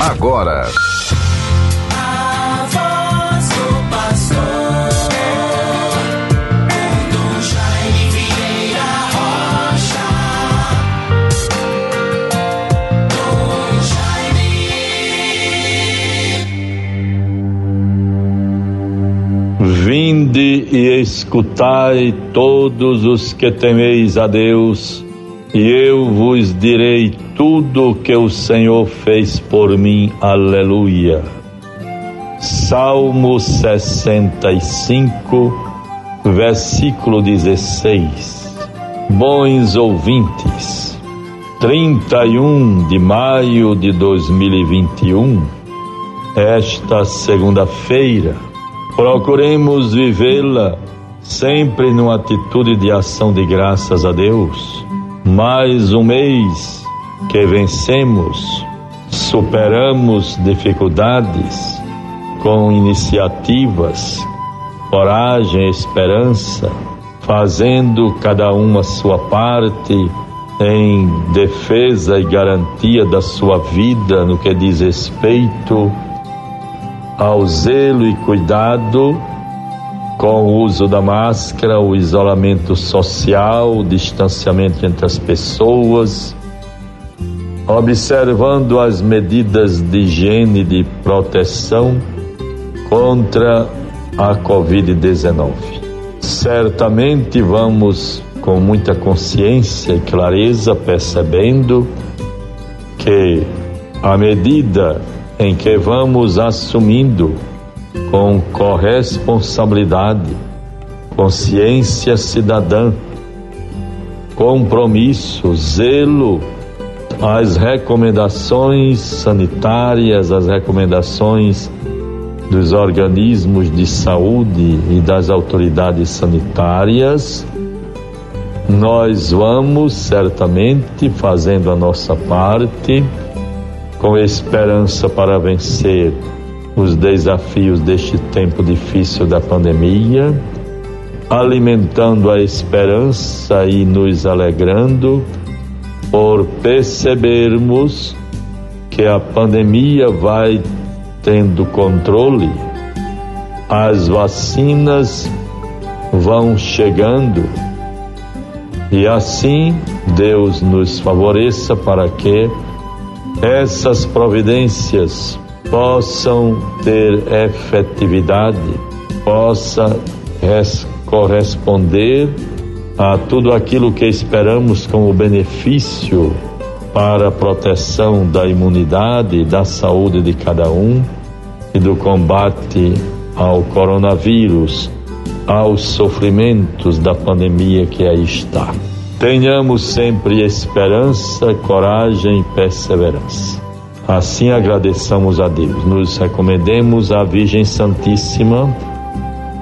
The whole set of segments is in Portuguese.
agora. Vinde e escutai todos os que temeis a Deus, e eu vos direi tudo o que o Senhor fez por mim. Aleluia. Salmo 65, versículo 16. Bons ouvintes, 31 de maio de 2021, esta segunda-feira, procuremos vivê-la sempre numa atitude de ação de graças a Deus. Mais um mês que vencemos, superamos dificuldades com iniciativas, coragem, esperança, fazendo cada um a sua parte em defesa e garantia da sua vida no que diz respeito ao zelo e cuidado com o uso da máscara, o isolamento social, o distanciamento entre as pessoas, observando as medidas de higiene de proteção contra a Covid-19. Certamente vamos com muita consciência e clareza percebendo que à medida em que vamos assumindo com corresponsabilidade, consciência cidadã, compromisso, zelo, as recomendações sanitárias, as recomendações dos organismos de saúde e das autoridades sanitárias, nós vamos certamente fazendo a nossa parte com esperança para vencer os desafios deste tempo difícil da pandemia, alimentando a esperança e nos alegrando por percebermos que a pandemia vai tendo controle, as vacinas vão chegando e assim Deus nos favoreça para que essas providências possam ter efetividade, possa corresponder a tudo aquilo que esperamos como benefício para a proteção da imunidade, da saúde de cada um e do combate ao coronavírus, aos sofrimentos da pandemia que aí está. Tenhamos sempre esperança, coragem e perseverança. Assim agradeçamos a Deus. Nos recomendemos à Virgem Santíssima.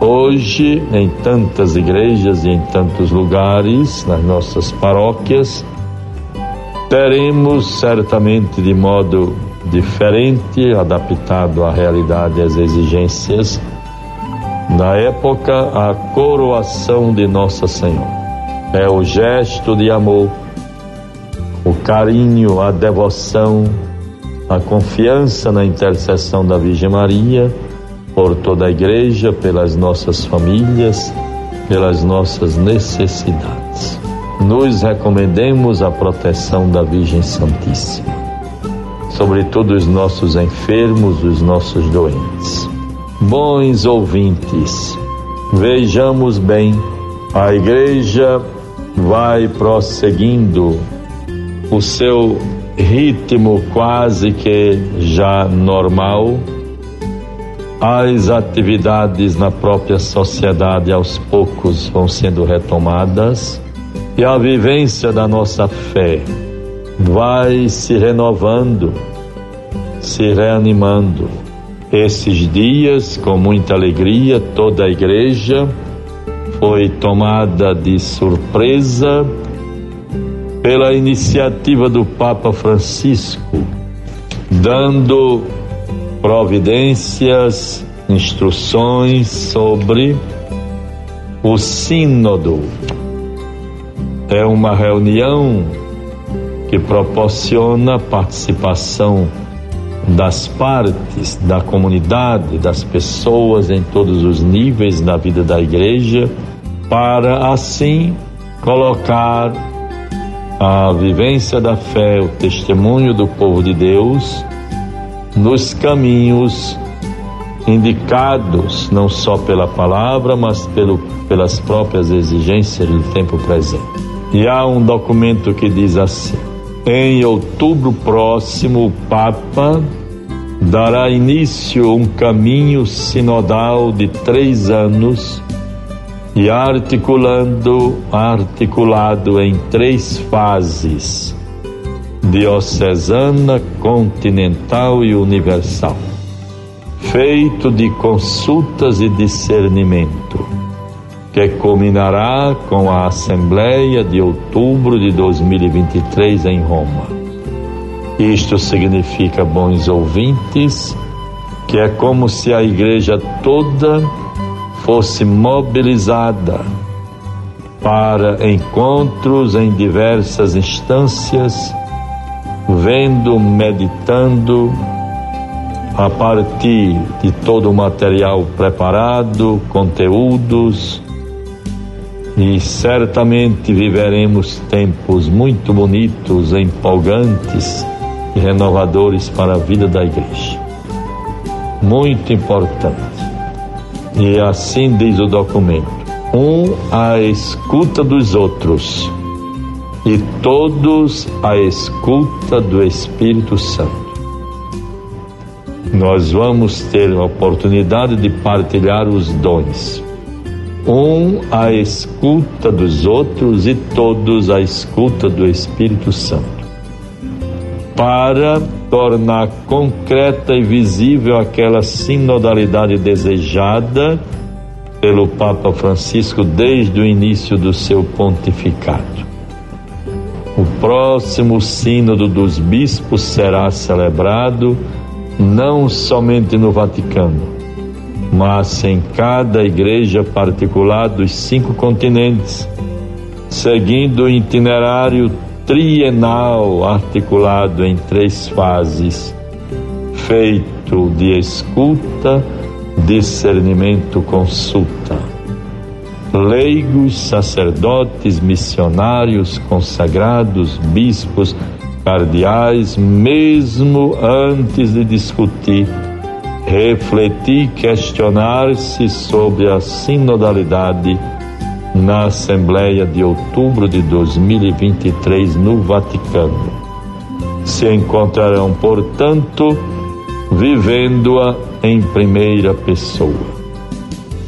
Hoje, em tantas igrejas e em tantos lugares, nas nossas paróquias, teremos certamente de modo diferente, adaptado à realidade e às exigências, na época, a coroação de Nossa Senhora. É o gesto de amor, o carinho, a devoção, a confiança na intercessão da Virgem Maria por toda a igreja, pelas nossas famílias, pelas nossas necessidades. Nos recomendemos a proteção da Virgem Santíssima, sobretudo os nossos enfermos, os nossos doentes. Bons ouvintes, vejamos bem, a igreja vai prosseguindo o seu ritmo quase que já normal, as atividades na própria sociedade aos poucos vão sendo retomadas e a vivência da nossa fé vai se renovando, se reanimando. Esses dias, com muita alegria, toda a igreja foi tomada de surpresa pela iniciativa do Papa Francisco, dando providências, instruções sobre o Sínodo. É uma reunião que proporciona participação das partes, da comunidade, das pessoas em todos os níveis da vida da igreja, para assim colocar a vivência da fé, o testemunho do povo de Deus nos caminhos indicados não só pela palavra, mas pelo, pelas próprias exigências do tempo presente. E há um documento que diz assim: em outubro próximo, o Papa dará início a um caminho sinodal de três anos e articulando, articulado em três fases: diocesana, continental e universal, feito de consultas e discernimento, que culminará com a Assembleia de outubro de 2023 em Roma. Isto significa, bons ouvintes, que é como se a igreja toda fosse mobilizada para encontros em diversas instâncias, vendo, meditando, a partir de todo o material preparado, conteúdos, e certamente viveremos tempos muito bonitos, empolgantes e renovadores para a vida da igreja. Muito importante. E assim diz o documento: um à escuta dos outros e todos à escuta do Espírito Santo. Nós vamos ter a oportunidade de partilhar os dons. Um à escuta dos outros e todos à escuta do Espírito Santo. Para tornar concreta e visível aquela sinodalidade desejada pelo Papa Francisco desde o início do seu pontificado. O próximo Sínodo dos Bispos será celebrado não somente no Vaticano, mas em cada igreja particular dos cinco continentes, seguindo o itinerário trienal articulado em três fases, feito de escuta, discernimento, consulta. Leigos, sacerdotes, missionários, consagrados, bispos, cardeais, mesmo antes de discutir, refletir, questionar-se sobre a sinodalidade na Assembleia de outubro de 2023 no Vaticano. Se encontrarão, portanto, vivendo-a em primeira pessoa.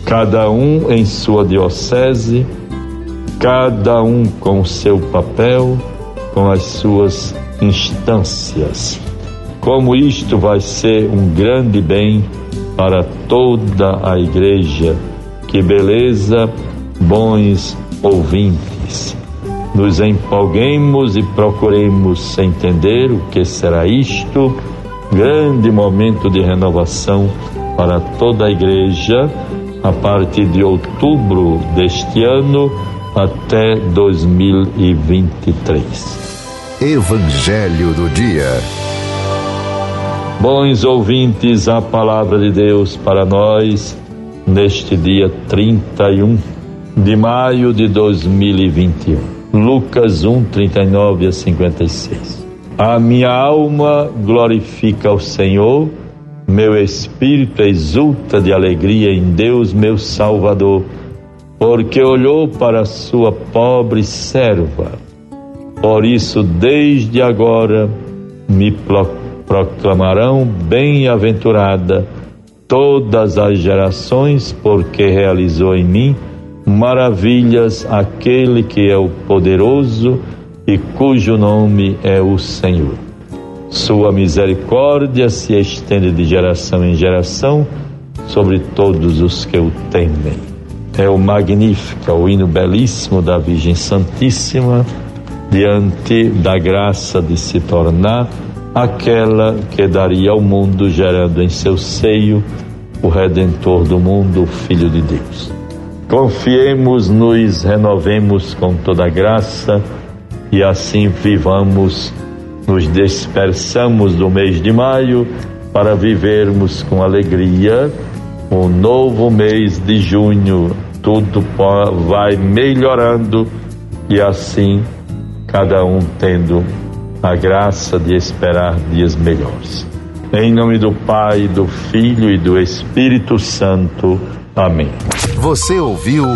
Cada um em sua diocese, cada um com seu papel, com as suas instâncias. Como isto vai ser um grande bem para toda a igreja. Que beleza, bons ouvintes. Nos empolguemos e procuremos entender o que será isto, grande momento de renovação para toda a igreja a partir de outubro deste ano até 2023. Evangelho do Dia. Bons ouvintes, a palavra de Deus para nós neste dia 31 de maio de 2021. Lucas 1, 39 a 56. A minha alma glorifica o Senhor, meu espírito exulta de alegria em Deus, meu Salvador, porque olhou para a sua pobre serva. Por isso, desde agora, me proclamarão bem-aventurada todas as gerações, porque realizou em mim maravilhas aquele que é o poderoso e cujo nome é o Senhor. Sua misericórdia se estende de geração em geração sobre todos os que o temem. É o magnífico, o hino belíssimo da Virgem Santíssima diante da graça de se tornar aquela que daria ao mundo, gerando em seu seio o Redentor do mundo, o Filho de Deus. Confiemos, nos renovemos com toda graça e assim vivamos, nos dispersamos do mês de maio para vivermos com alegria o novo mês de junho. Tudo vai melhorando e assim cada um tendo a graça de esperar dias melhores. Em nome do Pai, do Filho e do Espírito Santo. Amém. Você ouviu